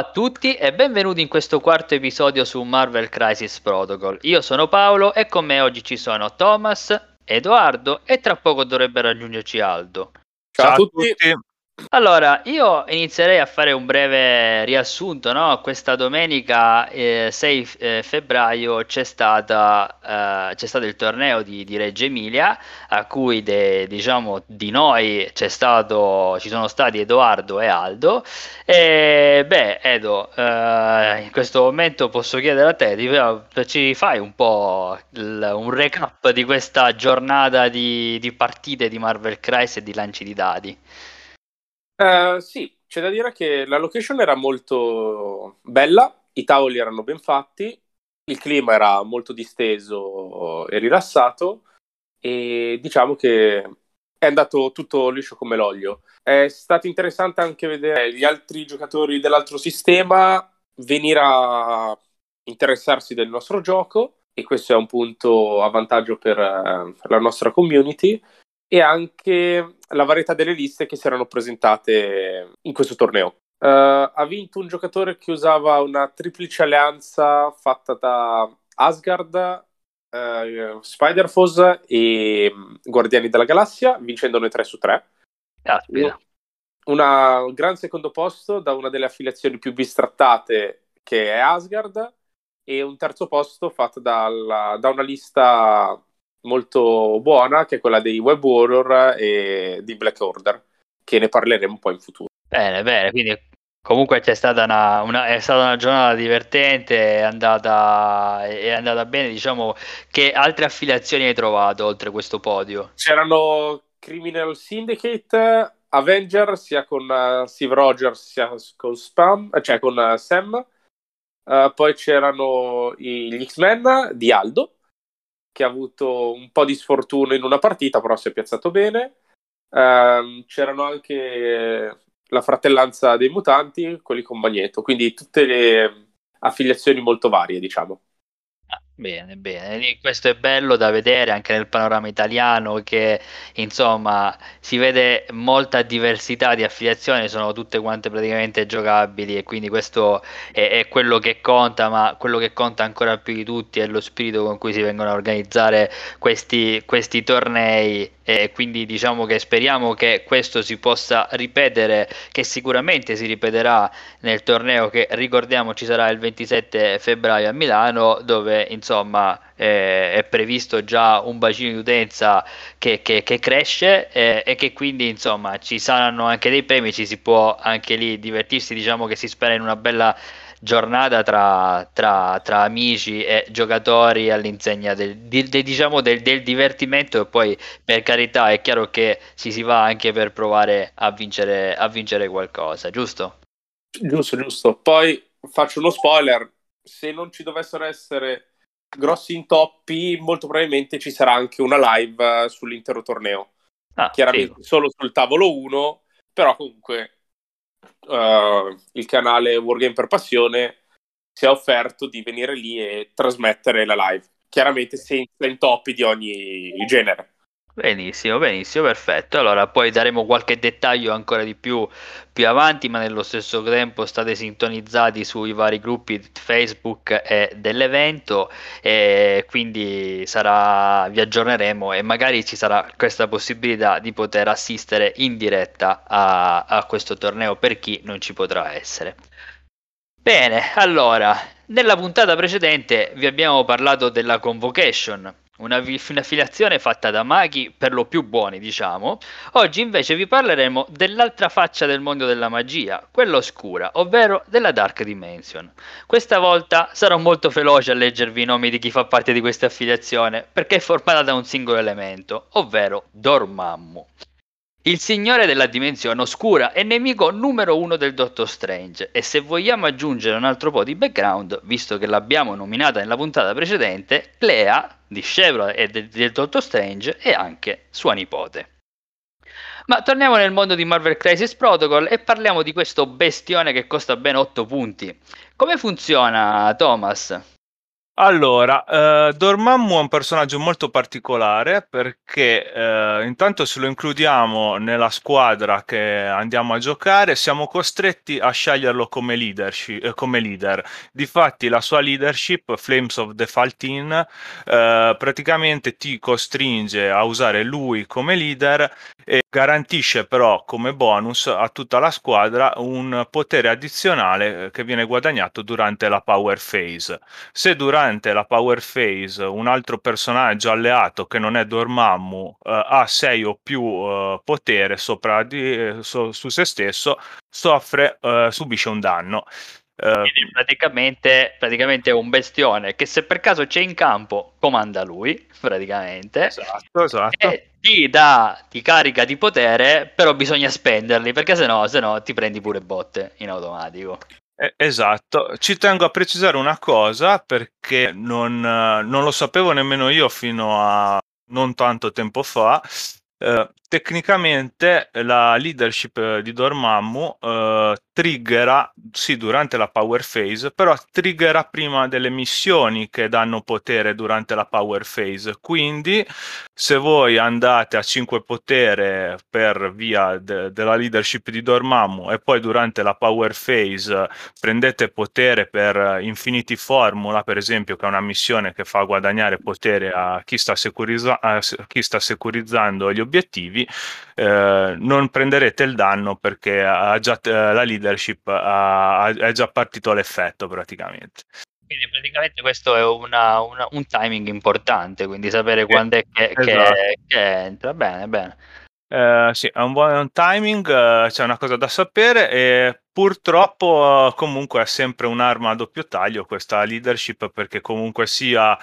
Ciao a tutti e benvenuti in questo quarto episodio su Marvel Crisis Protocol. Io sono Paolo e con me oggi ci sono Thomas, Edoardo e tra poco dovrebbe raggiungerci Aldo. Ciao, Ciao a tutti. tutti. Allora, io inizierei a fare un breve riassunto, no? Questa domenica eh, 6 eh, febbraio c'è, stata, eh, c'è stato il torneo di, di, Reggio Emilia, a cui de, diciamo, di noi stato, ci sono stati Edoardo e Aldo. E beh, Edo, eh, in questo momento posso chiedere a te, ti, ci fai un po' il, un recap di questa giornata di, di partite di Marvel Crisis e di lanci di dadi? Uh, sì, c'è da dire che la location era molto bella, i tavoli erano ben fatti, il clima era molto disteso e rilassato e diciamo che è andato tutto liscio come l'olio. È stato interessante anche vedere gli altri giocatori dell'altro sistema venire a interessarsi del nostro gioco e questo è un punto a vantaggio per, uh, la nostra community e anche la varietà delle liste che si erano presentate in questo torneo. Uh, ha vinto un giocatore che usava una triplice alleanza fatta da Asgard, uh, Spider-Foes e mm, Guardiani della Galassia, vincendone 3 su 3. Caspita. Un gran secondo posto da una delle affiliazioni più bistrattate che è Asgard e un terzo posto fatto dalla, da una lista molto buona, che è quella dei Web Warrior e di Black Order, che ne parleremo un po' in futuro. Bene, bene, quindi comunque c'è stata una, una, è stata una giornata divertente, è andata, è andata bene, diciamo che altre affiliazioni hai trovato oltre questo podio? C'erano Criminal Syndicate, Avenger, sia con uh, Steve Rogers sia con Spam, cioè con uh, Sam, uh, poi c'erano gli X-Men di Aldo, che ha avuto un po' di sfortuna in una partita, però si è piazzato bene. Um, c'erano anche la fratellanza dei mutanti, quelli con Magneto, quindi tutte le affiliazioni molto varie, diciamo. Bene, bene, questo è bello da vedere anche nel panorama italiano che insomma si vede molta diversità di affiliazioni, sono tutte quante praticamente giocabili e quindi questo è, è, quello che conta, ma quello che conta ancora più di tutti è lo spirito con cui si vengono a organizzare questi, questi tornei e quindi diciamo che speriamo che questo si possa ripetere, che sicuramente si ripeterà nel torneo che ricordiamo ci sarà il 27 febbraio a Milano dove insomma eh, è previsto già un bacino di utenza che, che, che cresce eh, e che quindi insomma ci saranno anche dei premi, ci si può anche lì divertirsi, diciamo che si spera in una bella giornata tra, tra, tra, amici e giocatori all'insegna del, del, diciamo del, del, divertimento e poi per carità è chiaro che ci si va anche per provare a vincere, a vincere qualcosa, giusto? Giusto, giusto. Poi faccio uno spoiler, se non ci dovessero essere grossi intoppi, molto probabilmente ci sarà anche una live sull'intero torneo. Ah, Chiaramente figo. solo sul tavolo 1, però comunque uh, il canale Wargame per Passione si è offerto di venire lì e trasmettere la live, chiaramente senza intoppi di ogni genere. Benissimo, benissimo, perfetto. Allora poi daremo qualche dettaglio ancora di più più avanti, ma nello stesso tempo state sintonizzati sui vari gruppi Facebook e dell'evento e quindi sarà, vi aggiorneremo e magari ci sarà questa possibilità di poter assistere in diretta a, a questo torneo per chi non ci potrà essere. Bene, allora, nella puntata precedente vi abbiamo parlato della convocation una, un'affiliazione fatta da maghi per lo più buoni, diciamo. Oggi invece vi parleremo dell'altra faccia del mondo della magia, quella oscura, ovvero della Dark Dimension. Questa volta sarò molto veloce a leggervi i nomi di chi fa parte di questa affiliazione, perché è formata da un singolo elemento, ovvero Dormammu. Il signore della dimensione oscura è nemico numero uno del Dottor Strange e se vogliamo aggiungere un altro po' di background, visto che l'abbiamo nominata nella puntata precedente, Clea, discepola del, del Dottor Strange, è anche sua nipote. Ma torniamo nel mondo di Marvel Crisis Protocol e parliamo di questo bestione che costa ben 8 punti. Come funziona, Thomas? Allora, eh, Dormammu è un personaggio molto particolare perché eh, intanto se lo includiamo nella squadra che andiamo a giocare siamo costretti a sceglierlo come, eh, come leader. Difatti la sua leadership, Flames of the Faltin, eh, praticamente ti costringe a usare lui come leader e garantisce però come bonus a tutta la squadra un potere addizionale eh, che viene guadagnato durante la power phase. Se durante la power phase un altro personaggio alleato che non è Dormammu eh, ha 6 o più eh, potere sopra di, eh, so, su se stesso, soffre, eh, subisce un danno. Quindi praticamente, praticamente è un bestione che se per caso c'è in campo comanda lui, praticamente. Esatto, esatto. E ti dà, ti carica di potere, però bisogna spenderli perché sennò, sennò ti prendi pure botte in automatico. Esatto, ci tengo a precisare una cosa perché non, non lo sapevo nemmeno io fino a non tanto tempo fa. Eh, tecnicamente la leadership eh, di Dormammu eh, triggera, sì, durante la power phase, però triggera prima delle missioni che danno potere durante la power phase. Quindi, se voi andate a 5 potere per via de- della leadership di Dormammu e poi durante la power phase prendete potere per Infinity Formula, per esempio, che è una missione che fa guadagnare potere a chi sta, securizza- a chi sta securizzando gli obiettivi, eh, non prenderete il danno perché già, eh, la leadership ha, è già partito l'effetto praticamente. Quindi praticamente questo è una, una, un timing importante, quindi sapere quando è che, esatto. che, che entra. Bene, bene. Eh, sì, è un buon timing, uh, c'è una cosa da sapere e purtroppo uh, comunque è sempre un'arma a doppio taglio questa leadership perché comunque sia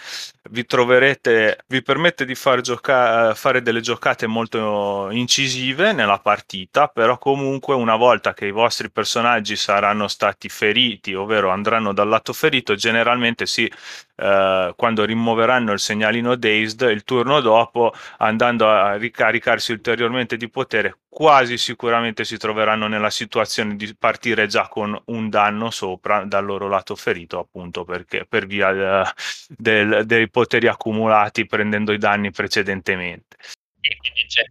vi troverete, vi permette di far gioca- fare delle giocate molto incisive nella partita, però comunque una volta che i vostri personaggi saranno stati feriti, ovvero andranno dal lato ferito, generalmente sì, eh, quando rimuoveranno il segnalino dazed, il turno dopo, andando a ricaricarsi ulteriormente di potere, quasi sicuramente si troveranno nella situazione di partire già con un danno sopra dal loro lato ferito, appunto perché per via de, del, dei poteri accumulati prendendo i danni precedentemente. E quindi c'è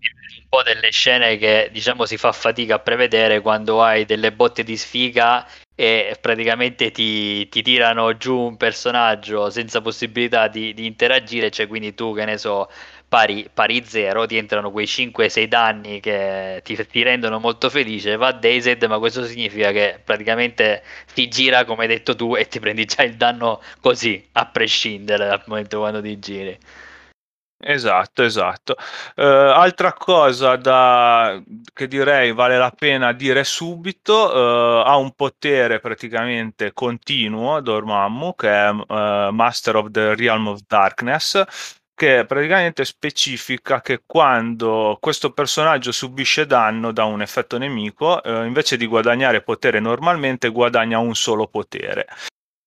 un po' delle scene che diciamo si fa fatica a prevedere quando hai delle botte di sfiga e praticamente ti, ti tirano giù un personaggio senza possibilità di, di interagire, cioè quindi tu che ne so pari, pari zero, ti entrano quei 5-6 danni che ti, ti, rendono molto felice, va Dazed, ma questo significa che praticamente ti gira come hai detto tu e ti prendi già il danno così, a prescindere dal momento quando ti giri. Esatto, esatto. Uh, altra cosa da, che direi vale la pena dire subito, uh, ha un potere praticamente continuo, Dormammu, che è uh, Master of the Realm of Darkness, che praticamente specifica che quando questo personaggio subisce danno da un effetto nemico, eh, invece di guadagnare potere normalmente, guadagna un solo potere.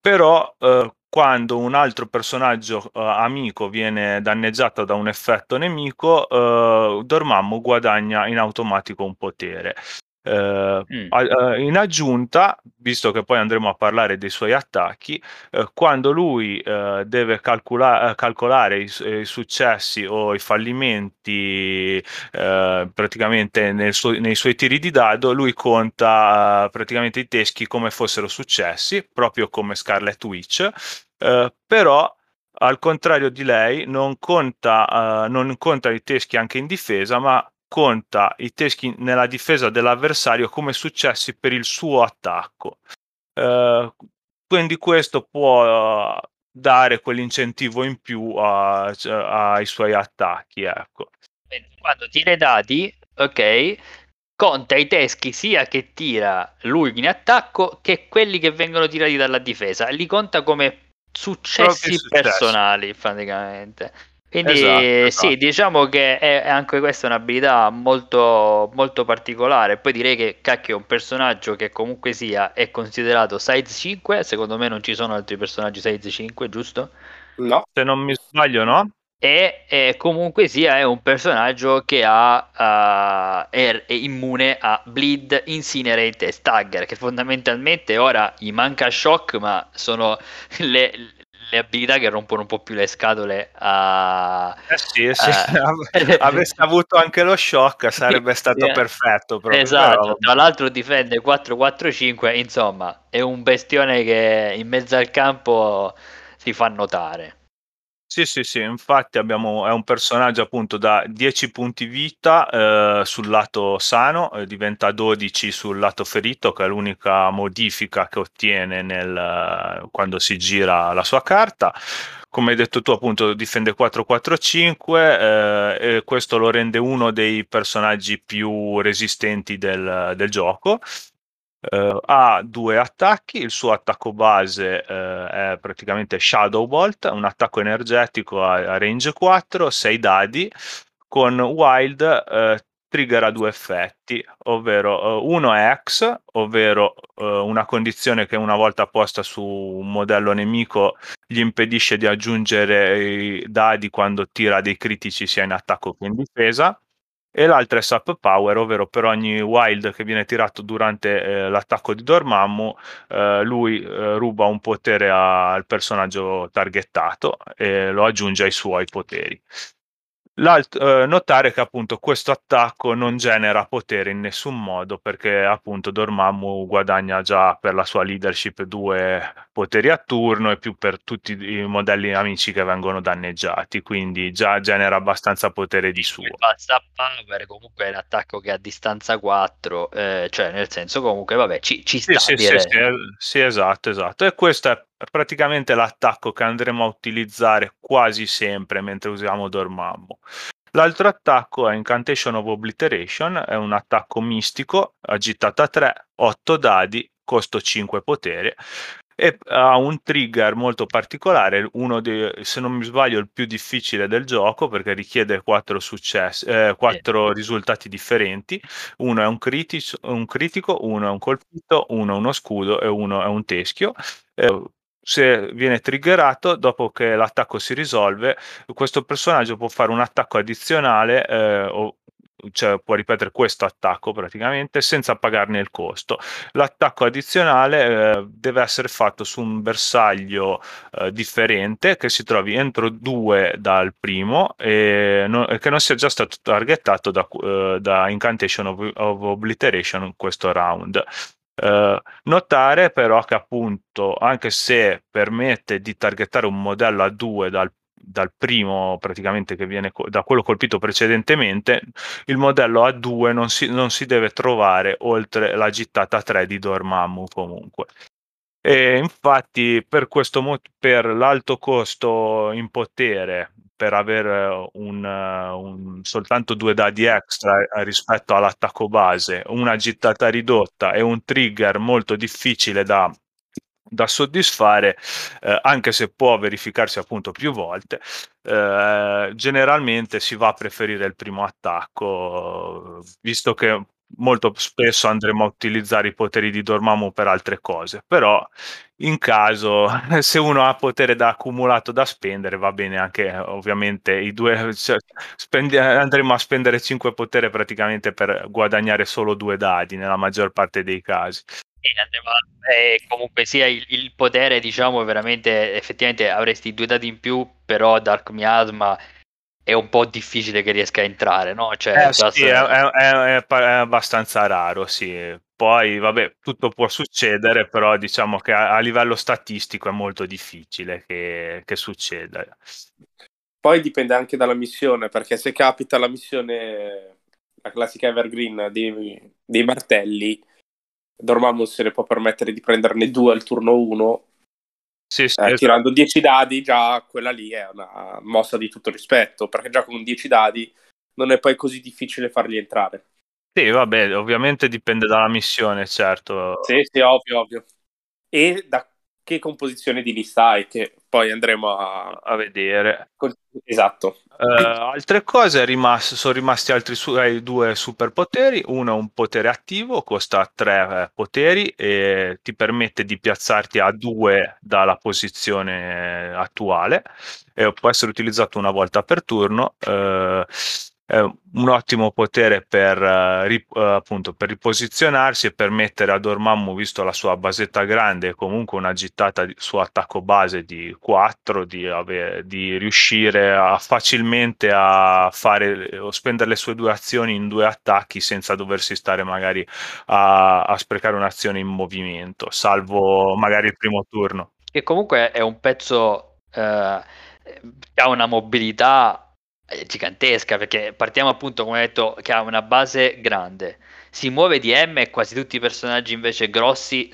Però eh, quando un altro personaggio eh, amico viene danneggiato da un effetto nemico, eh, Dormammu guadagna in automatico un potere. Uh, mm. in aggiunta, visto che poi andremo a parlare dei suoi attacchi, uh, quando lui uh, deve calcola- calcolare i, i, successi o i fallimenti praticamente su- nei suoi tiri di dado, lui conta praticamente i teschi come fossero successi, proprio come Scarlet Witch, però al contrario di lei non conta, non conta i teschi anche in difesa, ma conta i teschi nella difesa dell'avversario come successi per il suo attacco. Uh, quindi questo può uh, dare quell'incentivo in più a, cioè, ai suoi attacchi. Ecco. Quando tira i dati, ok, conta i teschi sia che tira lui in attacco che quelli che vengono tirati dalla difesa, li conta come successi personali praticamente. Quindi esatto, esatto. sì, diciamo che è anche questa un'abilità molto, molto particolare. Poi direi che cacchio è un personaggio che comunque sia è considerato size 5. Secondo me non ci sono altri personaggi size 5, giusto? No, se non mi sbaglio, no? E, e comunque sia è un personaggio che ha, uh, è, è, immune a Bleed, Incinerate e Stagger, che fondamentalmente ora gli manca Shock, ma sono le, le abilità che rompono un po' più le scatole a... Eh sì, sì. Eh... avesse avuto anche lo shock sarebbe stato yeah. perfetto. Proprio. Esatto, però... tra l'altro difende 4-4-5, insomma è un bestione che in mezzo al campo si fa notare. Sì, sì, sì, infatti abbiamo, è un personaggio appunto da 10 punti vita eh, sul lato sano, eh, diventa 12 sul lato ferito, che è l'unica modifica che ottiene nel, quando si gira la sua carta. Come hai detto tu, appunto, difende 4-4-5 eh, e questo lo rende uno dei personaggi più resistenti del, del gioco. Uh, ha due attacchi, il suo attacco base uh, è praticamente Shadow Bolt, un attacco energetico a, a range 4, 6 dadi, con Wild uh, trigger ha due effetti, ovvero uno è X, ovvero una condizione che una volta posta su un modello nemico gli impedisce di aggiungere i dadi quando tira dei critici sia in attacco che in difesa e l'altra è Sap Power, ovvero per ogni wild che viene tirato durante eh, l'attacco di Dormammu, eh, lui eh, ruba un potere al personaggio targettato e lo aggiunge ai suoi poteri. Eh, notare che appunto questo attacco non genera potere in nessun modo perché appunto Dormammu guadagna già per la sua leadership due poteri a turno e più per tutti i modelli amici che vengono danneggiati quindi già genera abbastanza potere di suo. Basta power comunque è un attacco che a distanza 4 eh, cioè nel senso comunque vabbè ci, ci sta sì, sì, sì, sì, sì, esatto esatto. E questo è praticamente l'attacco che andremo a utilizzare quasi sempre mentre usiamo Dormammu. L'altro attacco è Incantation of Obliteration, è un attacco mistico, agitata 3, 8 dadi, costo 5 potere e ha un trigger molto particolare, uno dei, se non mi sbaglio, il più difficile del gioco perché richiede 4, successi, eh, 4 risultati differenti. Uno è un, critico, un critico, uno è un colpito, uno è uno scudo e uno è un teschio. Eh, se viene triggerato dopo che l'attacco si risolve questo personaggio può fare un attacco addizionale eh, o cioè può ripetere questo attacco praticamente senza pagarne il costo. L'attacco addizionale eh, deve essere fatto su un bersaglio eh, differente che si trovi entro due dal primo e, no, e che non sia già stato targettato da, uh, da Incantation of, of Obliteration questo round. Uh, notare però che appunto anche se permette di targettare un modello a due dal, dal primo praticamente che viene da quello colpito precedentemente il modello a due non si, non si deve trovare oltre la gittata 3 di Dormammu comunque. E infatti per questo per l'alto costo in potere per avere un, un, soltanto due dadi extra rispetto all'attacco base, una gittata ridotta e un trigger molto difficile da, da soddisfare, eh, anche se può verificarsi appunto più volte, eh, generalmente si va a preferire il primo attacco, visto che molto spesso andremo a utilizzare i poteri di Dormammu per altre cose, però in caso se uno ha potere da accumulato da spendere va bene anche ovviamente i due cioè, spendi, andremo a spendere 5 potere praticamente per guadagnare solo due dadi nella maggior parte dei casi. E eh, comunque sia il, il, potere diciamo veramente effettivamente avresti due dadi in più però Dark Miasma è un po' difficile che riesca a entrare, no? Cioè, eh, sì, è, è, è, è, abbastanza raro, sì. Poi, vabbè, tutto può succedere, però diciamo che a, a livello statistico è molto difficile che, che, succeda. Poi dipende anche dalla missione, perché se capita la missione, la classica Evergreen dei, dei martelli, Dormammu se ne può permettere di prenderne due al turno 1 sì, sì, eh, esatto. tirando 10 dadi, già quella lì è una mossa di tutto rispetto, perché già con 10 dadi non è poi così difficile farli entrare. Sì, vabbè, ovviamente dipende dalla missione, certo. Sì, sì, ovvio, ovvio. E da che composizione di lista hai, che poi andremo a, a vedere. Esatto. Uh, altre cose rimasto, sono rimasti altri su- eh, due superpoteri. Uno è un potere attivo, costa tre eh, poteri e ti permette di piazzarti a due dalla posizione attuale. E può essere utilizzato una volta per turno. Uh, è un ottimo potere per, uh, appunto, per riposizionarsi e permettere a Dormammu, visto la sua basetta grande comunque una gittata di, su attacco base di 4, di, ave, di riuscire a, facilmente a fare o spendere le sue due azioni in due attacchi senza doversi stare magari a, a sprecare un'azione in movimento, salvo magari il primo turno. Che comunque è un pezzo eh, ha una mobilità gigantesca perché partiamo appunto come detto che ha una base grande. Si muove di M e quasi tutti i personaggi invece grossi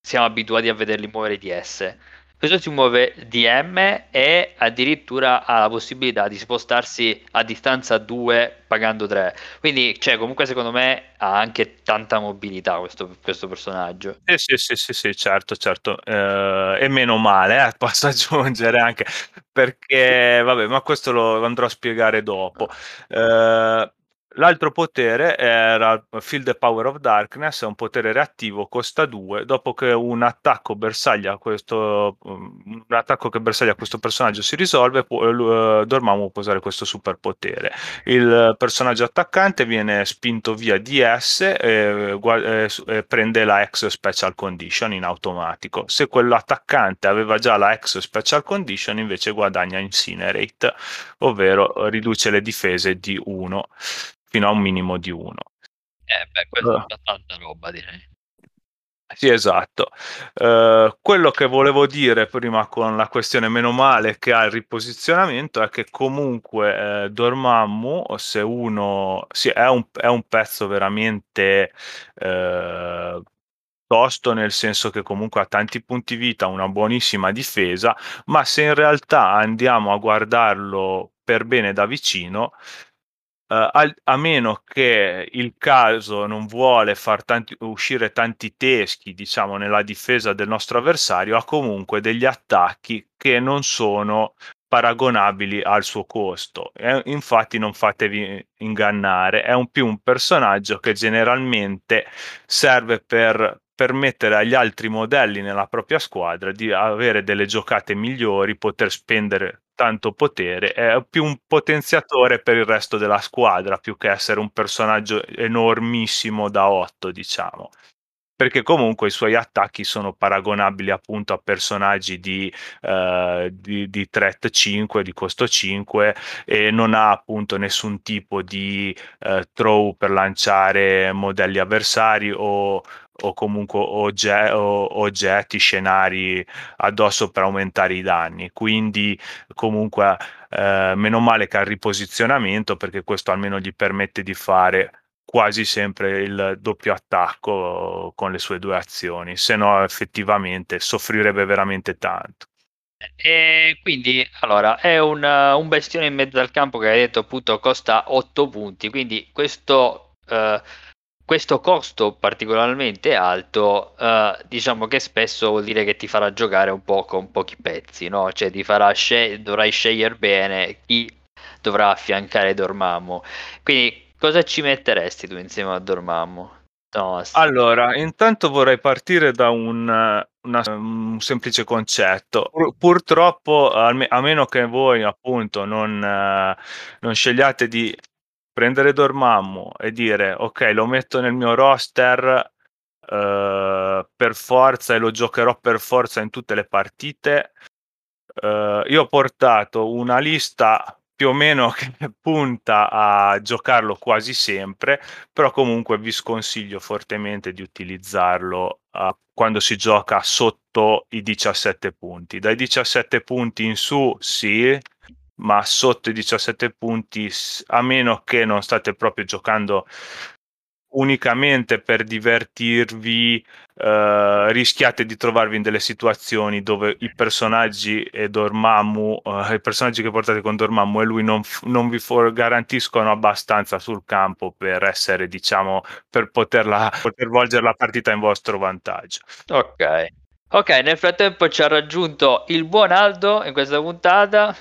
siamo abituati a vederli muovere di S questo si muove di M e addirittura ha la possibilità di spostarsi a distanza 2 pagando 3. Quindi, cioè, comunque, secondo me ha anche tanta mobilità questo, questo personaggio. Sì, sì, sì, sì, sì certo, certo. Eh, e meno male, eh, posso aggiungere anche perché, vabbè, ma questo lo andrò a spiegare dopo. Eh, L'altro potere era Feel the Power of Darkness, è un potere reattivo, costa 2. Dopo che un attacco bersaglia questo, un attacco che bersaglia questo personaggio si risolve, può, uh, Dormammu può usare questo superpotere. Il personaggio attaccante viene spinto via DS e, e, e prende la X Special Condition in automatico. Se quell'attaccante aveva già la X Special Condition, invece guadagna Incinerate, ovvero riduce le difese di 1 fino a un minimo di 1. Eh beh, questo uh. è tanta roba direi. Sì, esatto. Uh, quello che volevo dire prima con la questione meno male che ha il riposizionamento è che comunque eh, Dormammu, se uno sì, è, un, è un pezzo veramente eh, tosto nel senso che comunque ha tanti punti vita, una buonissima difesa, ma se in realtà andiamo a guardarlo per bene da vicino, Uh, a, a, meno che il caso non vuole far tanti, uscire tanti teschi, diciamo, nella difesa del nostro avversario, ha comunque degli attacchi che non sono paragonabili al suo costo. E, infatti non fatevi ingannare, è un più un personaggio che generalmente serve per permettere agli altri modelli nella propria squadra di avere delle giocate migliori, poter spendere tanto potere, è più un potenziatore per il resto della squadra, più che essere un personaggio enormissimo da 8, diciamo. Perché comunque i suoi attacchi sono paragonabili appunto a personaggi di, uh, di, di threat 5, di costo 5 e non ha appunto nessun tipo di uh, throw per lanciare modelli avversari o, o comunque ogge- o oggetti, scenari addosso per aumentare i danni. Quindi comunque eh, meno male che ha il riposizionamento perché questo almeno gli permette di fare quasi sempre il doppio attacco con le sue due azioni, se no effettivamente soffrirebbe veramente tanto. E quindi allora è un, un bestione in mezzo al campo che hai detto appunto costa 8 punti, quindi questo, uh, questo costo particolarmente alto, uh, diciamo che spesso vuol dire che ti farà giocare un po' con pochi pezzi, no? Cioè ti farà scel- dovrai scegliere bene chi dovrà affiancare Dormammu. Quindi Cosa ci metteresti tu insieme a Dormammu? Thomas. Allora, intanto vorrei partire da un, una, un semplice concetto. Pur, purtroppo, a, meno che voi appunto non, non scegliate di prendere Dormammu e dire ok, lo metto nel mio roster uh, per forza e lo giocherò per forza in tutte le partite. Uh, io ho portato una lista più o meno che punta a giocarlo quasi sempre, però comunque vi sconsiglio fortemente di utilizzarlo uh, quando si gioca sotto i 17 punti. Dai 17 punti in su sì, ma sotto i 17 punti, a meno che non state proprio giocando unicamente per divertirvi, uh, rischiate di trovarvi in delle situazioni dove i personaggi e Dormammu, uh, i personaggi che portate con Dormammu e lui non, non vi for- garantiscono abbastanza sul campo per essere, diciamo, per poterla, poter volgere la partita in vostro vantaggio. Ok. Ok, nel frattempo ci ha raggiunto il buon Aldo in questa puntata.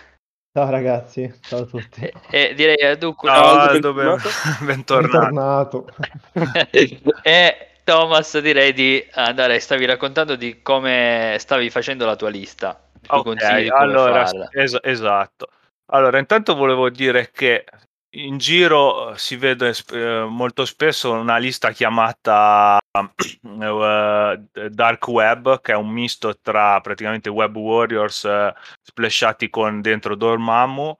Ciao ragazzi, ciao a tutti. E, e direi a dunque ciao, Aldo, ben, bentornato. bentornato. e Thomas direi di andare, stavi raccontando di come stavi facendo la tua lista. Ok, allora, es- esatto. Allora, intanto volevo dire che in giro si vede eh, molto spesso una lista chiamata uh, Dark Web, che è un misto tra praticamente Web Warriors uh, splashati con dentro Dormammu.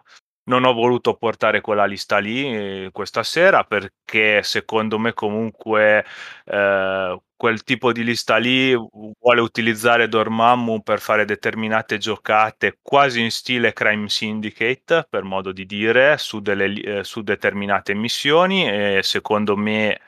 Non ho voluto portare quella lista lì eh, questa sera perché secondo me comunque eh, quel tipo di lista lì vuole utilizzare Dormammu per fare determinate giocate quasi in stile Crime Syndicate, per modo di dire, su, delle, eh, su determinate missioni e secondo me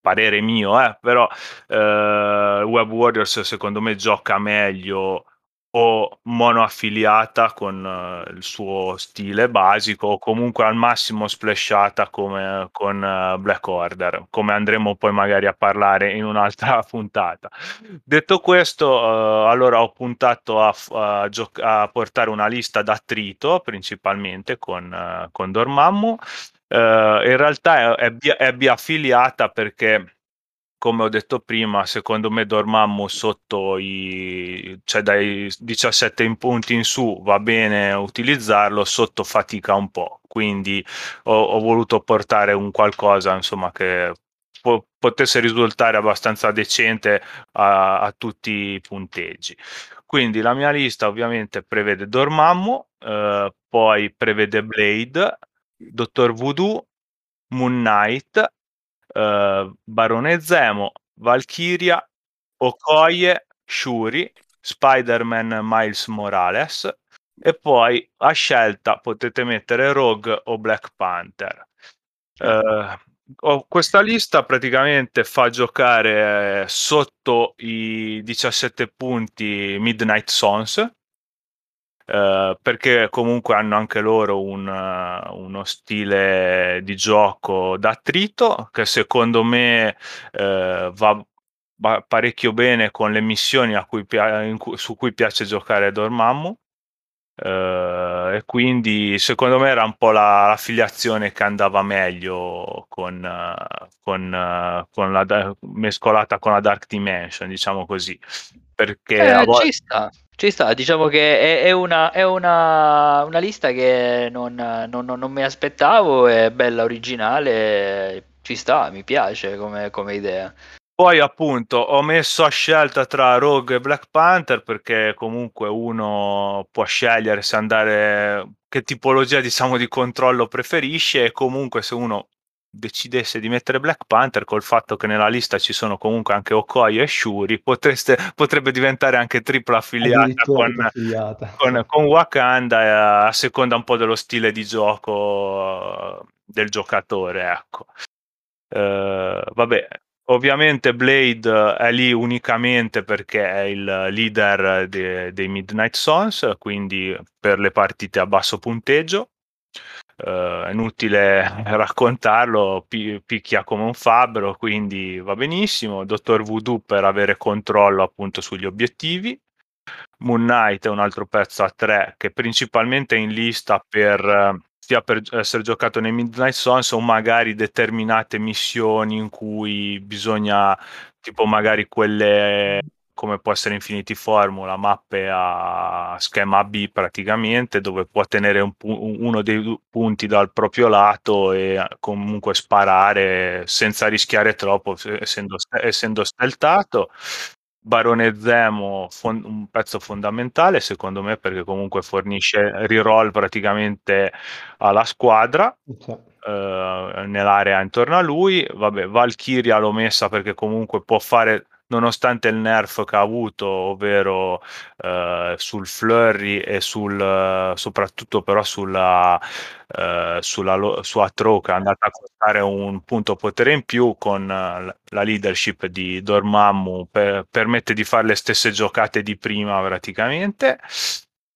parere mio, eh, però eh, Web Warriors secondo me gioca meglio o monoaffiliata con uh, il suo stile basico o comunque al massimo splashata come con uh, Black Order, come andremo poi magari a parlare in un'altra puntata. Detto questo, uh, allora ho puntato a, a, gioc- a, portare una lista d'attrito principalmente con, con Dormammu. in realtà è, è, è biaffiliata perché come ho detto prima, secondo me Dormammu sotto i cioè dai 17 in punti in su va bene utilizzarlo, sotto fatica un po'. Quindi ho, ho voluto portare un qualcosa insomma che po- potesse risultare abbastanza decente a, a, tutti i punteggi. Quindi la mia lista ovviamente prevede Dormammu, eh, poi prevede Blade, Dottor Voodoo, Moon Knight, uh, Barone Zemo, Valkyria, Okoye, Shuri, Spider-Man Miles Morales e poi a scelta potete mettere Rogue o Black Panther. Uh, questa lista praticamente fa giocare sotto i 17 punti Midnight Sons Uh, perché comunque hanno anche loro un, uh, uno stile di gioco d'attrito che secondo me uh, va, va, parecchio bene con le missioni cui, cui, su cui piace giocare Dormammu. E quindi secondo me era un po' la, l'affiliazione che andava meglio con, con, con la mescolata con la Dark Dimension diciamo così. Perché eh, vo- ci sta ci sta, diciamo che è, è, una, è una, una, lista che non, non, non, mi aspettavo, è bella originale, ci sta, mi piace come, come idea. Poi appunto ho messo a scelta tra Rogue e Black Panther perché comunque uno può scegliere se andare che tipologia diciamo di controllo preferisce e comunque se uno decidesse di mettere Black Panther col fatto che nella lista ci sono comunque anche Okoye e Shuri potreste, potrebbe diventare anche tripla affiliata con, affiliata. Con, con, Wakanda eh, a seconda un po' dello stile di gioco eh, del giocatore ecco uh, vabbè ovviamente Blade è lì unicamente perché è il leader de, dei Midnight Sons quindi per le partite a basso punteggio Uh, è inutile raccontarlo, pi- picchia come un fabbro, quindi va benissimo. Dottor Voodoo per avere controllo appunto sugli obiettivi. Moon Knight è un altro pezzo a tre che principalmente è in lista per sia per essere giocato nei Midnight Sons o magari determinate missioni in cui bisogna tipo magari quelle come può essere Infinity Formula, mappe a schema B praticamente, dove può tenere un pu- uno dei punti dal proprio lato e comunque sparare senza rischiare troppo, essendo, essendo steltato. Barone Zemo, fon- un pezzo fondamentale secondo me perché comunque fornisce reroll praticamente alla squadra. Okay. Uh, nell'area intorno a lui, vabbè, Valkyria l'ho messa perché comunque può fare nonostante il nerf che ha avuto, ovvero eh, sul flurry e sul, soprattutto però sulla, eh, sulla sua throw che è andata a costare un punto potere in più con eh, la leadership di Dormammu per, permette di fare le stesse giocate di prima praticamente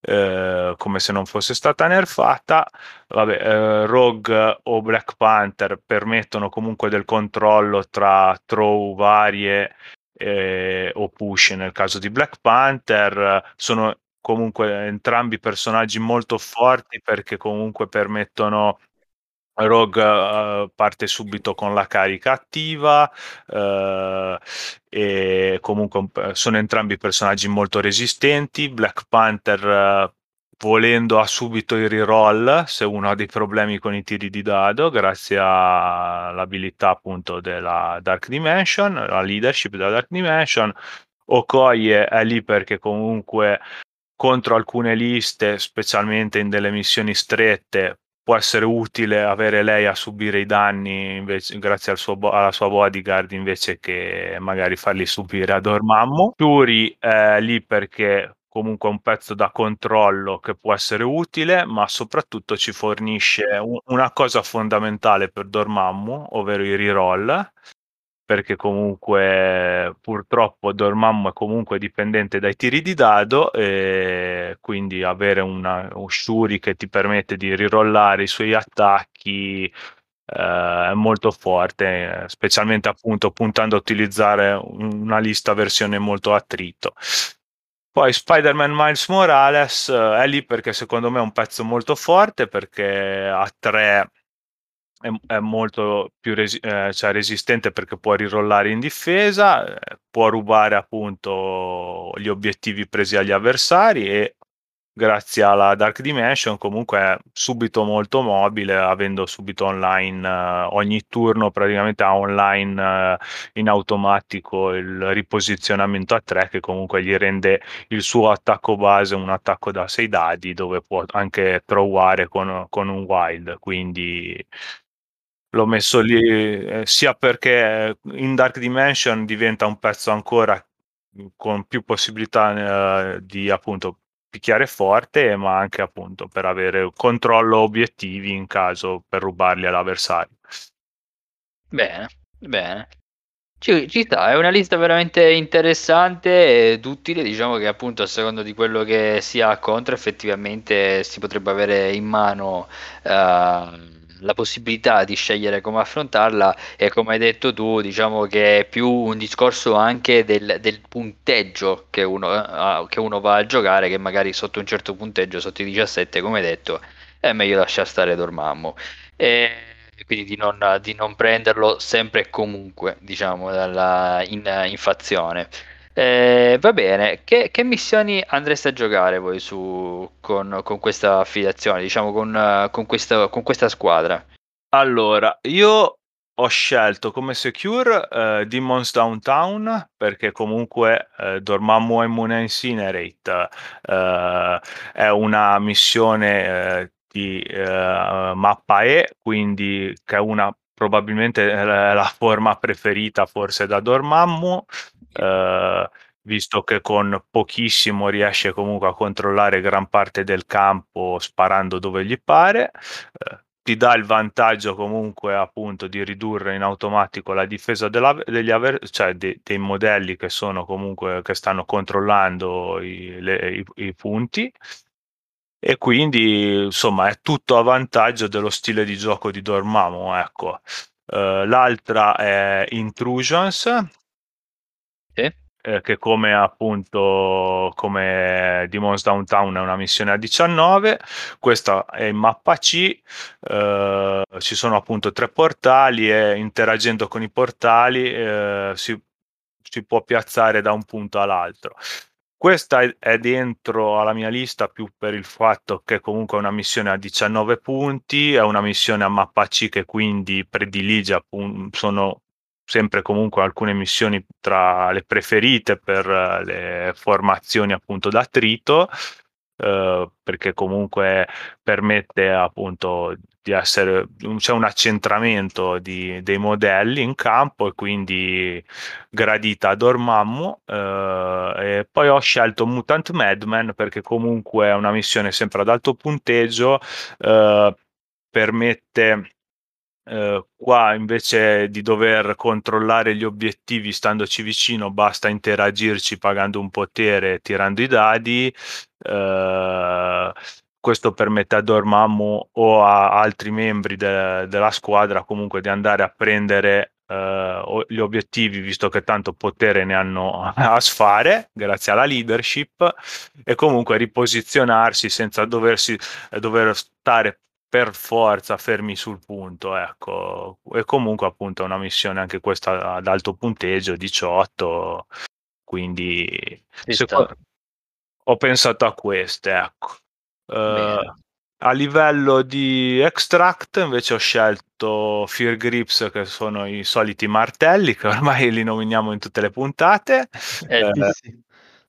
eh, come se non fosse stata nerfata. Vabbè, eh, Rogue o Black Panther permettono comunque del controllo tra throw varie eh, o push nel caso di Black Panther sono comunque entrambi personaggi molto forti perché comunque permettono Rogue uh, parte subito con la carica attiva uh, e comunque sono entrambi personaggi molto resistenti. Black Panther uh, volendo ha subito i reroll se uno ha dei problemi con i tiri di dado grazie all'abilità appunto della Dark Dimension, la leadership della Dark Dimension. Okoye è lì perché comunque contro alcune liste, specialmente in delle missioni strette, può essere utile avere lei a subire i danni invece, grazie al suo, alla sua bodyguard invece che magari farli subire a Dormammu. Shuri è lì perché comunque un pezzo da controllo che può essere utile, ma soprattutto ci fornisce un, una cosa fondamentale per Dormammu, ovvero i reroll, perché comunque purtroppo Dormammu è comunque dipendente dai tiri di dado e quindi avere una, un Shuri che ti permette di rirollare i suoi attacchi eh, è molto forte, specialmente appunto puntando a utilizzare una lista versione molto attrito. Poi Spider-Man Miles Morales eh, è lì perché secondo me è un pezzo molto forte perché ha tre è, è molto più resi- eh, cioè resistente perché può rirollare in difesa, eh, può rubare appunto gli obiettivi presi agli avversari e grazie alla Dark Dimension comunque subito molto mobile avendo subito online eh, ogni turno praticamente ha online eh, in automatico il riposizionamento a 3 che comunque gli rende il suo attacco base un attacco da 6 dadi dove può anche trovare con, con un wild. Quindi l'ho messo lì eh, sia perché in Dark Dimension diventa un pezzo ancora con più possibilità eh, di appunto picchiare forte, ma anche appunto per avere controllo obiettivi in caso per rubarli all'avversario. Bene, bene. Ci, ci sta, è una lista veramente interessante ed utile, diciamo che appunto a seconda di quello che si ha contro effettivamente si potrebbe avere in mano uh, la possibilità di scegliere come affrontarla e come hai detto tu diciamo che è più un discorso anche del, del punteggio che uno, uh, che uno, va a giocare che magari sotto un certo punteggio sotto i 17 come hai detto è meglio lasciare stare Dormammu e quindi di non, di non prenderlo sempre e comunque diciamo dalla, in, in fazione eh, va bene, che, che, missioni andreste a giocare voi su, con, con questa affiliazione, diciamo con, con, questa, con questa squadra? Allora, io ho scelto come secure uh, Demons Downtown perché comunque uh, Dormammu Immune Incinerate uh, è una missione di mappa E, quindi che è una probabilmente la forma preferita forse da Dormammu eh, visto che con pochissimo riesce comunque a controllare gran parte del campo sparando dove gli pare. Eh, ti dà il vantaggio comunque appunto di ridurre in automatico la difesa della, degli aver, cioè de, dei modelli che sono comunque che stanno controllando i, le, i, i punti e quindi insomma è tutto a vantaggio dello stile di gioco di Dormammu ecco. Uh, l'altra è Intrusions. Sì. Eh, che come appunto come Demons Downtown è una missione a 19 questa è in mappa C eh, ci sono appunto tre portali e interagendo con i portali eh, si, si può piazzare da un punto all'altro questa è dentro alla mia lista più per il fatto che comunque è una missione a 19 punti, è una missione a mappa C che quindi predilige appunto, sono sempre comunque alcune missioni tra le preferite per eh, le formazioni appunto d'attrito eh, perché comunque permette appunto di essere c'è un accentramento di, dei modelli in campo e quindi gradita Dormammu eh, e poi ho scelto Mutant Madman perché comunque è una missione sempre ad alto punteggio eh, permette eh, qua invece di dover controllare gli obiettivi standoci vicino, basta interagirci pagando un potere, tirando i dadi. Eh, questo permette a Dormammu o a altri membri de- della squadra comunque di andare a prendere uh, gli obiettivi, visto che tanto potere ne hanno a sfare, grazie alla leadership, e comunque riposizionarsi senza doversi, eh, dover stare per forza fermi sul punto, ecco. E comunque appunto è una missione anche questa ad alto punteggio, 18, quindi secondo... ho pensato a queste, ecco. Uh, a livello di extract invece ho scelto Fear Grips che sono i soliti martelli che ormai li nominiamo in tutte le puntate. Eh, eh, sì.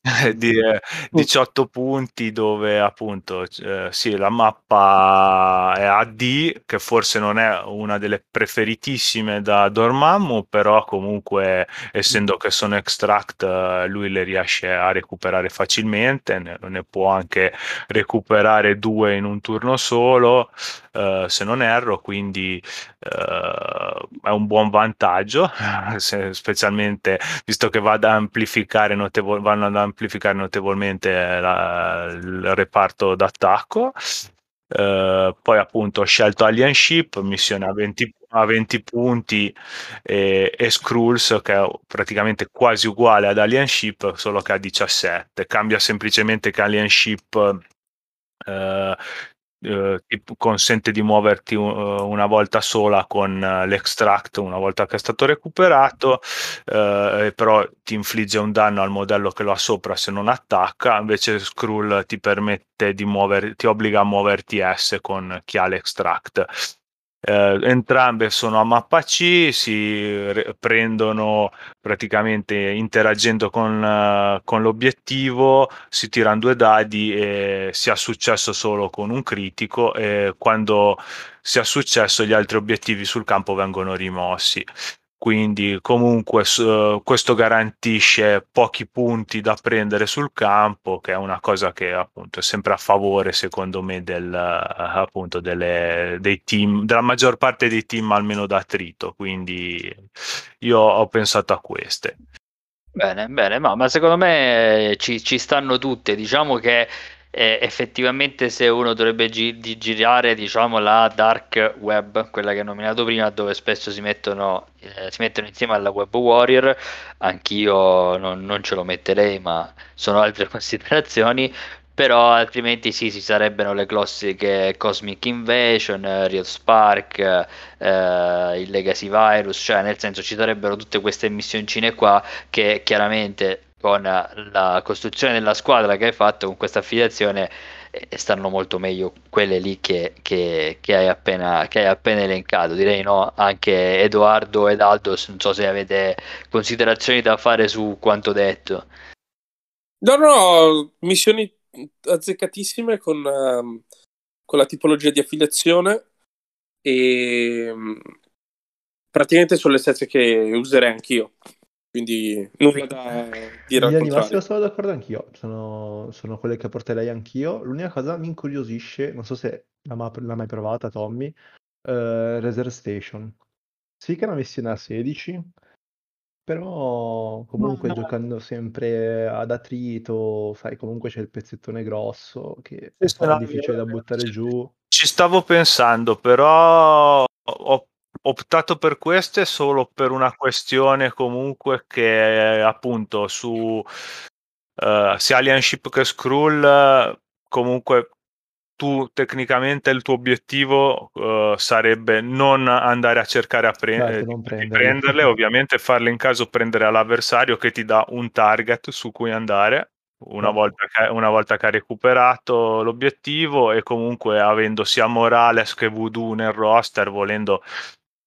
di eh, 18 punti dove appunto eh, sì la mappa è AD che forse non è una delle preferitissime da Dormammu però comunque essendo che sono extract lui le riesce a recuperare facilmente ne, ne può anche recuperare due in un turno solo eh, se non erro quindi eh, è un buon vantaggio se, specialmente visto che va ad amplificare notevol- vanno ad amplificare notevolmente la, il reparto d'attacco. Uh, poi appunto ho scelto Alien Ship, missione a 20, a 20 punti e, e Skrulls che è praticamente quasi uguale ad Alien Ship solo che a 17 cambia semplicemente che Alien Ship uh, eh, ti consente di muoverti una volta sola con eh, l'extract una volta che è stato recuperato eh, però ti infligge un danno al modello che lo ha sopra se non attacca invece Skrull ti permette di muovere ti obbliga a muoverti S con chi ha l'extract eh, entrambe sono a mappa C, si re- prendono praticamente interagendo con, uh, con, l'obiettivo, si tirano due dadi e si ha successo solo con un critico e quando si ha successo gli altri obiettivi sul campo vengono rimossi quindi comunque uh, questo garantisce pochi punti da prendere sul campo che è una cosa che appunto è sempre a favore secondo me del, uh, appunto delle, dei team della maggior parte dei team almeno da trito. Quindi io ho pensato a queste. Bene bene. Ma, ma secondo me ci, ci stanno tutte. Diciamo che eh, effettivamente se uno dovrebbe gi- di girare diciamo la dark web quella che ho nominato prima dove spesso si mettono, eh, si mettono insieme alla web warrior anch'io non, non ce lo metterei ma sono altre considerazioni. Però altrimenti sì, ci sarebbero le classiche Cosmic Invasion, Real Spark, eh, il Legacy Virus, cioè nel senso ci sarebbero tutte queste missioncine qua che chiaramente con la costruzione della squadra che hai fatto con questa affiliazione eh, stanno molto meglio quelle lì che, che, che, hai appena, che, hai appena, elencato. Direi no anche Edoardo ed Aldo non so se avete considerazioni da fare su quanto detto. No no, missioni azzeccatissime con, uh, con la tipologia di affiliazione e um, praticamente sono le stesse che userei anch'io quindi nulla da dire al contrario. sono d'accordo anch'io, sono, sono quelle che porterei anch'io. L'unica cosa mi incuriosisce, non so se l'ha, l'ha mai provata Tommy, uh, Reserve Station. Sì che è una missione a 16, però comunque no, no. giocando sempre ad attrito, sai, comunque c'è il pezzettone grosso che è difficile da buttare giù. Ci stavo pensando, però ho optato per queste solo per una questione comunque che appunto su uh, sia Alienship che Skrull comunque tu tecnicamente il tuo obiettivo uh, sarebbe non andare a cercare a pre- certo, prenderle. prenderle, ovviamente farle in caso prendere all'avversario che ti dà un target su cui andare una, certo. volta che, una volta che ha recuperato l'obiettivo e comunque avendo sia Morales che Voodoo nel roster volendo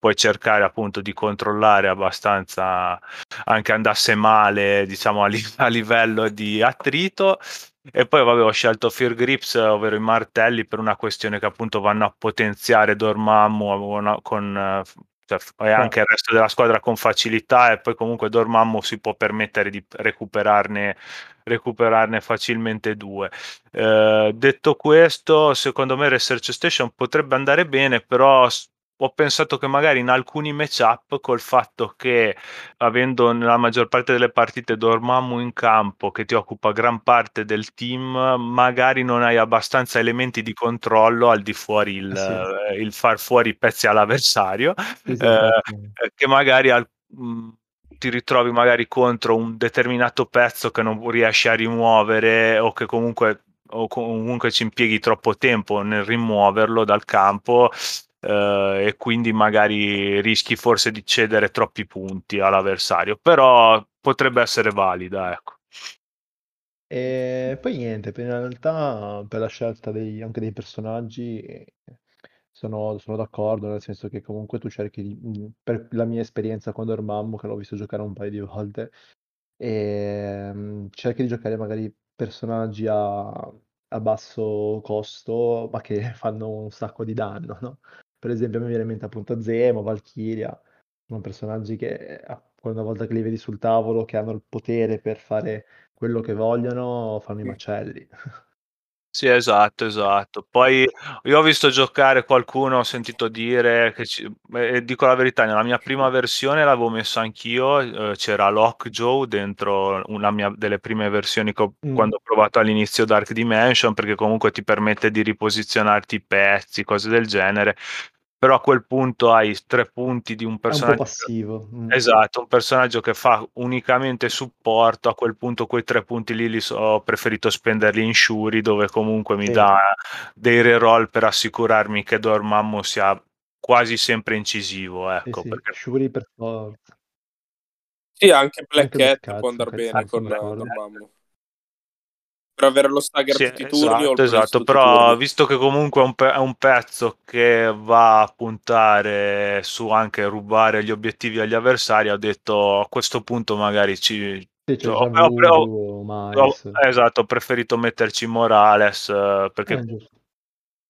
puoi cercare appunto di controllare abbastanza anche andasse male diciamo a, li- a livello di attrito e poi vabbè ho scelto Fear Grips ovvero i martelli per una questione che appunto vanno a potenziare Dormammu con cioè, e anche il resto della squadra con facilità e poi comunque Dormammu si può permettere di recuperarne, recuperarne facilmente due. Eh, detto questo, secondo me Research Station potrebbe andare bene, però ho pensato che magari in alcuni matchup col fatto che avendo nella maggior parte delle partite Dormammu in campo che ti occupa gran parte del team magari non hai abbastanza elementi di controllo al di fuori il, eh sì. il far fuori i pezzi all'avversario sì, sì, eh, che magari al, mh, mm, ti ritrovi magari contro un determinato pezzo che non riesci a rimuovere o che comunque o comunque ci impieghi troppo tempo nel rimuoverlo dal campo eh, e quindi magari rischi forse di cedere troppi punti all'avversario, però potrebbe essere valida, ecco. E poi niente, in realtà per la scelta dei- anche dei personaggi sono, sono d'accordo, nel senso che comunque tu cerchi di, mm, per la mia esperienza con Dormammu, che l'ho visto giocare un paio di volte, e, mm, cerchi di giocare magari personaggi a, a basso costo, ma che fanno un sacco di danno, no? Per esempio, a me viene in mente appunto Zemo, Valkyria, sono personaggi che eh, una volta che li vedi sul tavolo, che hanno il potere per fare quello che vogliono, fanno i macelli. Sì, esatto, esatto. Poi io ho visto giocare qualcuno, ho sentito dire che ci, e dico la verità, nella mia prima versione l'avevo messo anch'io, eh, c'era Lockjaw dentro una mia, delle prime versioni che ho- Mm. quando ho provato all'inizio Dark Dimension, perché comunque ti permette di riposizionarti i pezzi, cose del genere. Però a quel punto hai tre punti di un È un po' personaggio. passivo. mm. Esatto, un personaggio che fa unicamente supporto, a quel punto quei tre punti lì li so- ho preferito spenderli in Shuri dove comunque mi Sì. dà dei reroll per assicurarmi che Dormammu sia quasi sempre incisivo, Sì, ecco, sì, perché Shuri per forza. Sì, anche Black Cat può andare bene sì, con. Dormammu. Per avere lo stagger Sì, tutti i turni esatto, esatto, però turni. visto che comunque è un, pe- è un pezzo che va a puntare su anche rubare gli obiettivi agli avversari, ho detto a questo punto magari ci... Sì, c'è ho- ho- ho- esatto, ho preferito metterci Morales eh, perché Eh,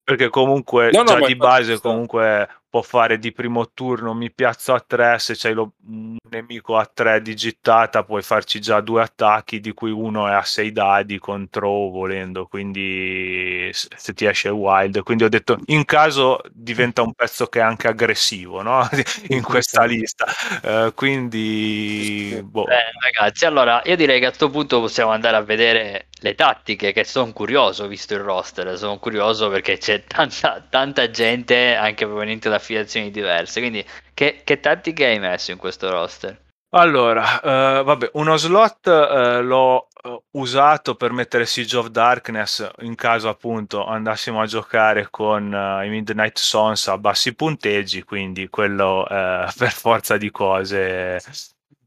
perché comunque No, no, già di base comunque può fare di primo turno, mi piazzo a 3, se c'hai lo- un nemico a 3 digitata puoi farci già due attacchi di cui uno è a 6 dadi contro volendo, quindi se ti esce wild, quindi ho detto in caso diventa un pezzo che è anche aggressivo, no? In questa lista. Eh, quindi boh. Bene, ragazzi, allora io direi che a questo punto possiamo andare a vedere le tattiche, che sono curioso visto il roster, sono curioso perché c'è tanta, tanta gente anche proveniente da affiliazioni diverse, quindi che, che tattiche hai messo in questo roster? Allora, eh, vabbè, uno slot eh, l'ho eh, usato per mettere Siege of Darkness in caso appunto andassimo a giocare con eh, i Midnight Sons a bassi punteggi, quindi quello per forza di cose,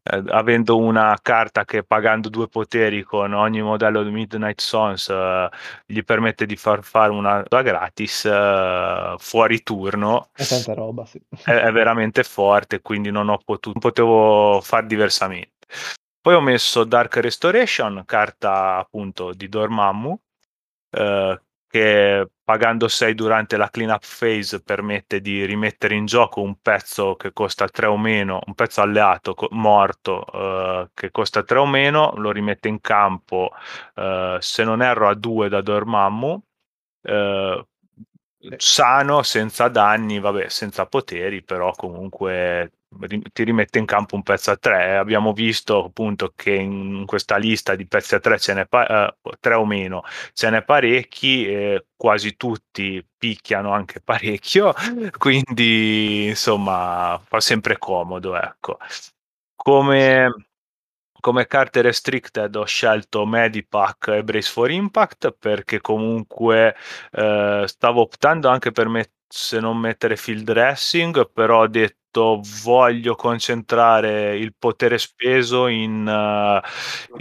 eh, avendo una carta che pagando due poteri con ogni modello di Midnight Sons eh, gli permette di far fare una gratis eh, fuori turno È tanta roba, sì. è, è veramente forte, quindi non ho potuto, non potevo far diversamente. Poi ho messo Dark Restoration, carta appunto di Dormammu, eh, che pagando 6 durante la cleanup phase permette di rimettere in gioco un pezzo che costa 3 o meno, un pezzo alleato co- morto eh, che costa 3 o meno, lo rimette in campo, eh, se non erro a 2 da Dormammu. eh, sano, senza danni, vabbè, senza poteri, però comunque ti rimette in campo un pezzo a tre. Abbiamo visto appunto che in questa lista di pezzi a tre ce n'è pa- eh, tre o meno, ce n'è parecchi, e quasi tutti picchiano anche parecchio, quindi insomma fa sempre comodo, ecco. Come come carte restricted ho scelto Medipack e Brace for Impact perché comunque eh, stavo optando anche per me- se non mettere field dressing, però ho detto voglio concentrare il potere speso in, eh,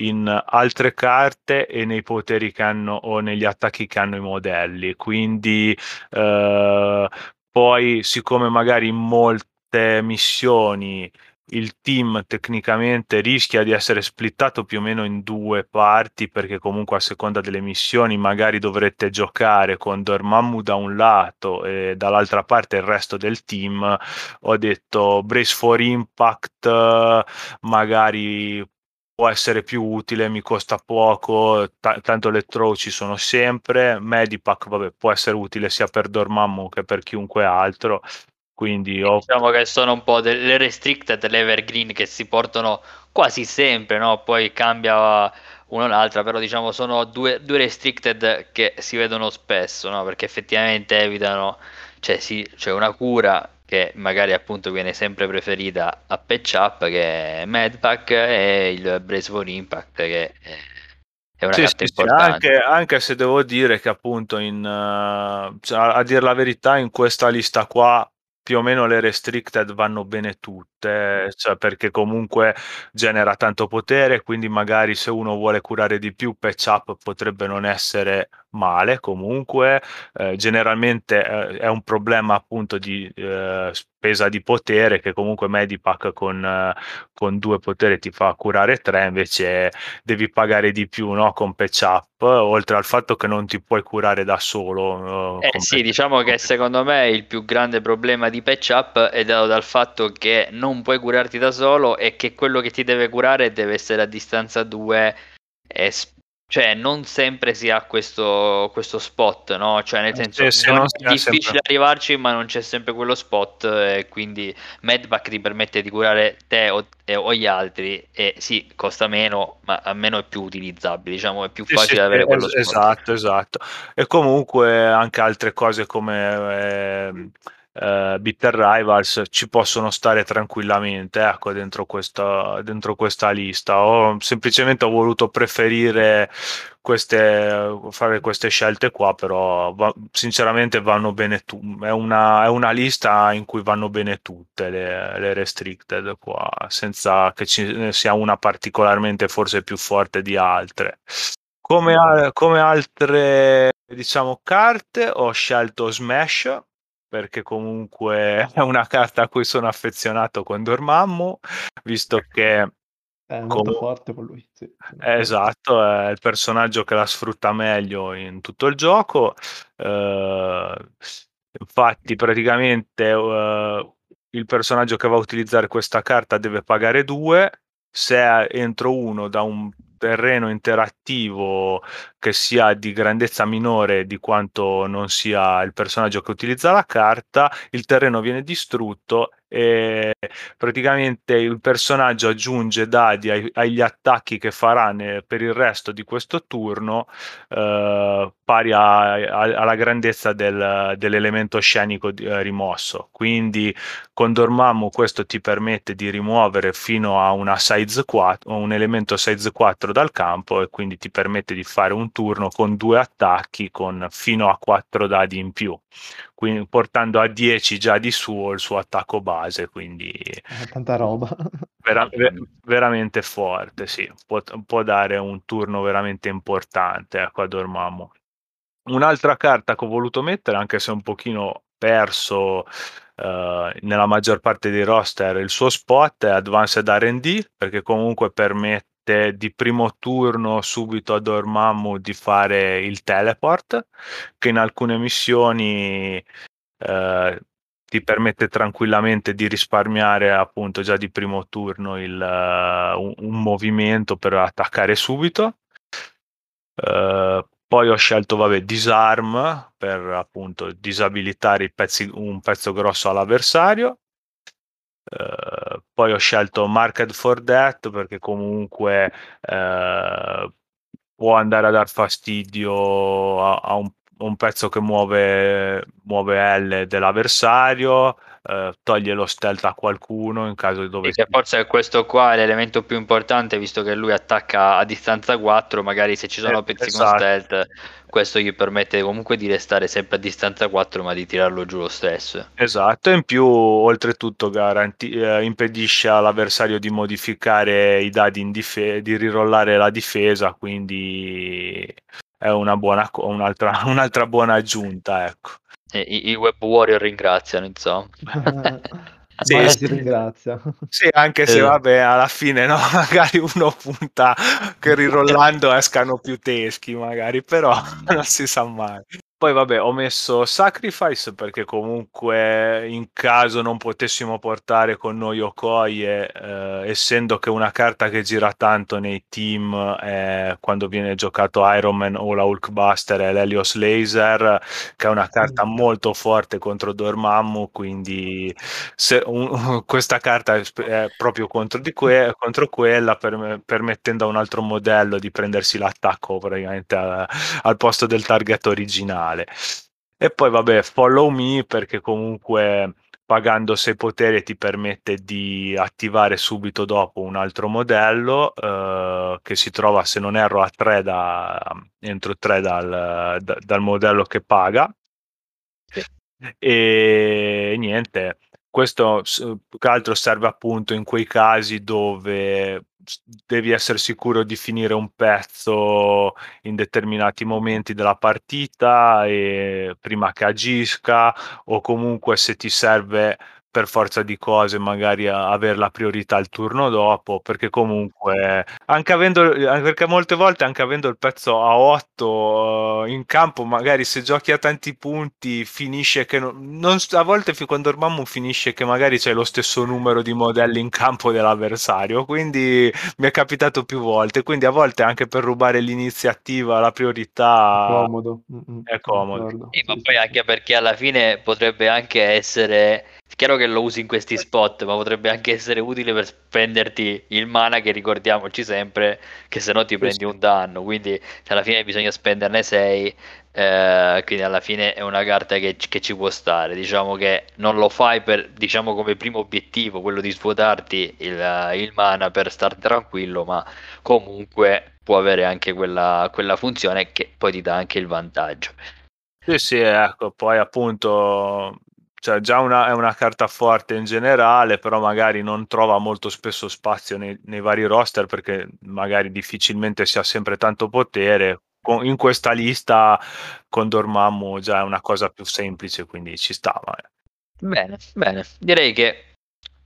in altre carte e nei poteri che hanno o negli attacchi che hanno i modelli. Quindi eh, poi, siccome magari in molte missioni il team tecnicamente rischia di essere splittato più o meno in due parti perché comunque a seconda delle missioni magari dovrete giocare con Dormammu da un lato e dall'altra parte il resto del team. Ho detto Brace for Impact eh, magari può essere più utile, mi costa poco, t- tanto le throw ci sono sempre, Medipack vabbè, può essere utile sia per Dormammu che per chiunque altro, quindi ho... Diciamo che sono un po' delle restricted, le evergreen che si portano quasi sempre, no? Poi cambia una o l'altra, però diciamo sono due, due restricted che si vedono spesso, no? Perché effettivamente evitano, cioè sì, c'è una cura che magari appunto viene sempre preferita a patch up che è Medpack e il Brace for Impact che è, è una Sì, carta sì, sì, importante. anche, anche se devo dire che appunto in, cioè, a, a dire la verità in questa lista qua più o meno le restricted vanno bene tutte, cioè perché comunque genera tanto potere, quindi magari se uno vuole curare di più, patch up potrebbe non essere male comunque, eh, generalmente eh, è un problema appunto di eh, spesa di potere che comunque Medipack con, eh, con due poteri ti fa curare tre, invece devi pagare di più no? con patch up, oltre al fatto che non ti puoi curare da solo. Eh, sì, diciamo che secondo me il più grande problema di patch up è dato dal fatto che non puoi curarti da solo e che quello che ti deve curare deve essere a distanza 2 e cioè non sempre si ha questo, questo spot, no? Cioè nel senso Eh, se non è difficile sempre- arrivarci ma non c'è sempre quello spot e quindi Medvac ti permette di curare te o, e- o gli altri e sì, costa meno ma almeno è più utilizzabile, diciamo è più Sì, facile sì, avere sì, quello es- spot. esatto, esatto. E comunque anche altre cose come ehm, eh, Bitter Rivals ci possono stare tranquillamente, ecco, dentro questa, dentro questa lista. Ho semplicemente ho voluto preferire queste, fare queste scelte qua, però va- sinceramente vanno bene tu. È una, è una lista in cui vanno bene tutte le, le restricted qua, senza che ci sia una particolarmente forse più forte di altre. Come, come altre, diciamo, carte ho scelto Smash perché comunque è una carta a cui sono affezionato con Dormammu, visto che È molto Comu- forte con lui. Sì. esatto, è il personaggio che la sfrutta meglio in tutto il gioco. Eh, infatti, praticamente eh, il personaggio che va a utilizzare questa carta deve pagare due. Se entro uno da un terreno interattivo che sia di grandezza minore di quanto non sia il personaggio che utilizza la carta, il terreno viene distrutto e praticamente il personaggio aggiunge dadi ai- agli attacchi che farà ne- per il resto di questo turno eh, pari a- a- alla grandezza del- dell'elemento scenico di- eh, rimosso. Quindi con Dormammu questo ti permette di rimuovere fino a una size 4, un elemento size 4 dal campo e quindi ti permette di fare un turno con due attacchi con fino a 4 dadi in più. Quindi portando a 10 già di suo il suo attacco base, quindi Eh, tanta roba. vera- ve- veramente forte, sì, può, può dare un turno veramente importante ecco, a Dormammu. Un'altra carta che ho voluto mettere, anche se un pochino perso eh, nella maggior parte dei roster, il suo spot è Advanced R&D, perché comunque permette di primo turno subito a Dormammu di fare il teleport, che in alcune missioni eh, ti permette tranquillamente di risparmiare appunto già di primo turno il, eh, un, un movimento per attaccare subito. Eh, poi ho scelto, vabbè, Disarm per appunto disabilitare pezzi, un pezzo grosso all'avversario. Eh, poi ho scelto Market for Death perché comunque eh, può andare a dar fastidio a, a un, un pezzo che muove, muove L dell'avversario, eh, toglie lo stealth a qualcuno in caso di E che forse questo qua è l'elemento più importante visto che lui attacca a distanza 4, magari se ci sono Eh, pezzi esatto. con stealth, questo gli permette comunque di restare sempre a distanza 4 ma di tirarlo giù lo stesso. Esatto, e in più oltretutto garanti- eh, impedisce all'avversario di modificare i dadi in difesa, di rirollare la difesa, quindi è una buona, un'altra, un'altra buona aggiunta, ecco. I, i web warrior ringraziano, insomma. Sì, sì. ringrazia. Sì, anche se Eh. vabbè, alla fine no, magari uno punta che rirollando escano più teschi, magari, però non si sa mai. Poi vabbè, ho messo Sacrifice perché comunque in caso non potessimo portare con noi Okoye, eh, essendo che una carta che gira tanto nei team eh, quando viene giocato Iron Man o la Hulkbuster è l'Helios Laser, che è una carta molto forte contro Dormammu, quindi se un- questa carta è, proprio contro, di que- contro quella, per- permettendo a un altro modello di prendersi l'attacco praticamente a- al posto del target originale. E poi vabbè, follow me perché comunque pagando 6 poteri ti permette di attivare subito dopo un altro modello eh, che si trova, se non erro, a 3 da, entro 3 dal, da- dal modello che paga. e niente, questo più che altro serve appunto in quei casi dove devi essere sicuro di finire un pezzo in determinati momenti della partita e prima che agisca o comunque se ti serve per forza di cose magari avere la priorità il turno dopo perché comunque anche avendo perché molte volte anche avendo il pezzo a 8 uh, in campo magari se giochi a tanti punti finisce che non, non a volte quando dormiamo finisce che magari c'è lo stesso numero di modelli in campo dell'avversario quindi mi è capitato più volte quindi a volte anche per rubare l'iniziativa la priorità è comodo, è comodo. Sì, ma poi anche perché alla fine potrebbe anche essere chiaro che lo usi in questi spot, ma potrebbe anche essere utile per spenderti il mana che ricordiamoci sempre che se no ti prendi un danno, quindi alla fine bisogna spenderne 6, eh, quindi alla fine è una carta che, che, ci può stare, diciamo che non lo fai per, diciamo come primo obiettivo, quello di svuotarti il, il mana per stare tranquillo, ma comunque può avere anche quella, quella funzione che poi ti dà anche il vantaggio. Sì, sì, ecco, poi appunto cioè già una, è una carta forte in generale, però magari non trova molto spesso spazio nei, nei vari roster perché magari difficilmente si ha sempre tanto potere. Con, in questa lista con Dormammu già è una cosa più semplice, quindi ci stava. Bene, bene, direi che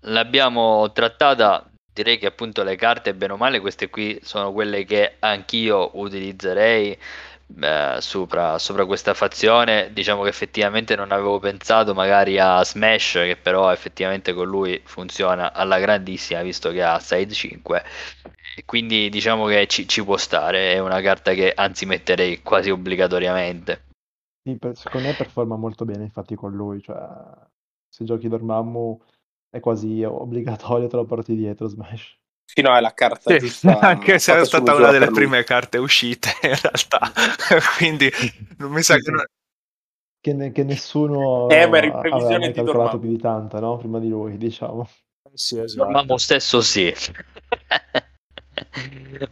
l'abbiamo trattata. Direi che appunto le carte, bene o male, queste qui sono quelle che anch'io utilizzerei eh, sopra, sopra, questa fazione. Diciamo che effettivamente non avevo pensato magari a Smash, che però effettivamente con lui funziona alla grandissima, visto che ha Side 5. E quindi diciamo che ci, ci, può stare, è una carta che anzi metterei quasi obbligatoriamente. Sì, per, secondo me performa molto bene infatti con lui, cioè se giochi Dormammu è quasi obbligatorio te lo porti dietro Smash. Sì, no, è la carta sì, giusta. Anche se è stata una delle prime carte uscite, in realtà. Quindi non mi sa sì, che, non... che, ne, che, nessuno eh, beh, in previsione calcolato più di tanta, no? Prima di lui, diciamo. Sì, esatto. Dormammu stesso sì.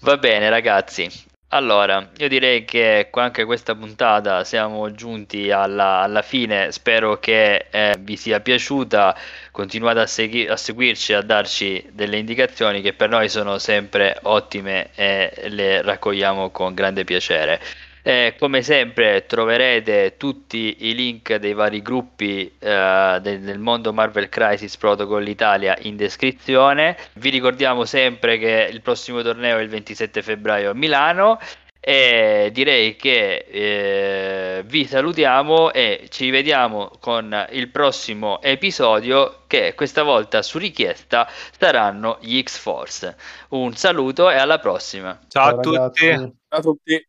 Va bene, ragazzi. Allora, io direi che anche questa puntata siamo giunti alla, alla fine, spero che eh, vi sia piaciuta, continuate a, segui- a seguirci, a darci delle indicazioni che per noi sono sempre ottime e le raccogliamo con grande piacere. Eh, come sempre troverete tutti i link dei vari gruppi eh, del, del, mondo Marvel Crisis Protocol Italia in descrizione. Vi ricordiamo sempre che il prossimo torneo è il 27 febbraio a Milano e direi che eh, vi salutiamo e ci vediamo con il prossimo episodio che questa volta su richiesta saranno gli X-Force. Un saluto e alla prossima. Ciao, Ciao a tutti. Ciao a tutti.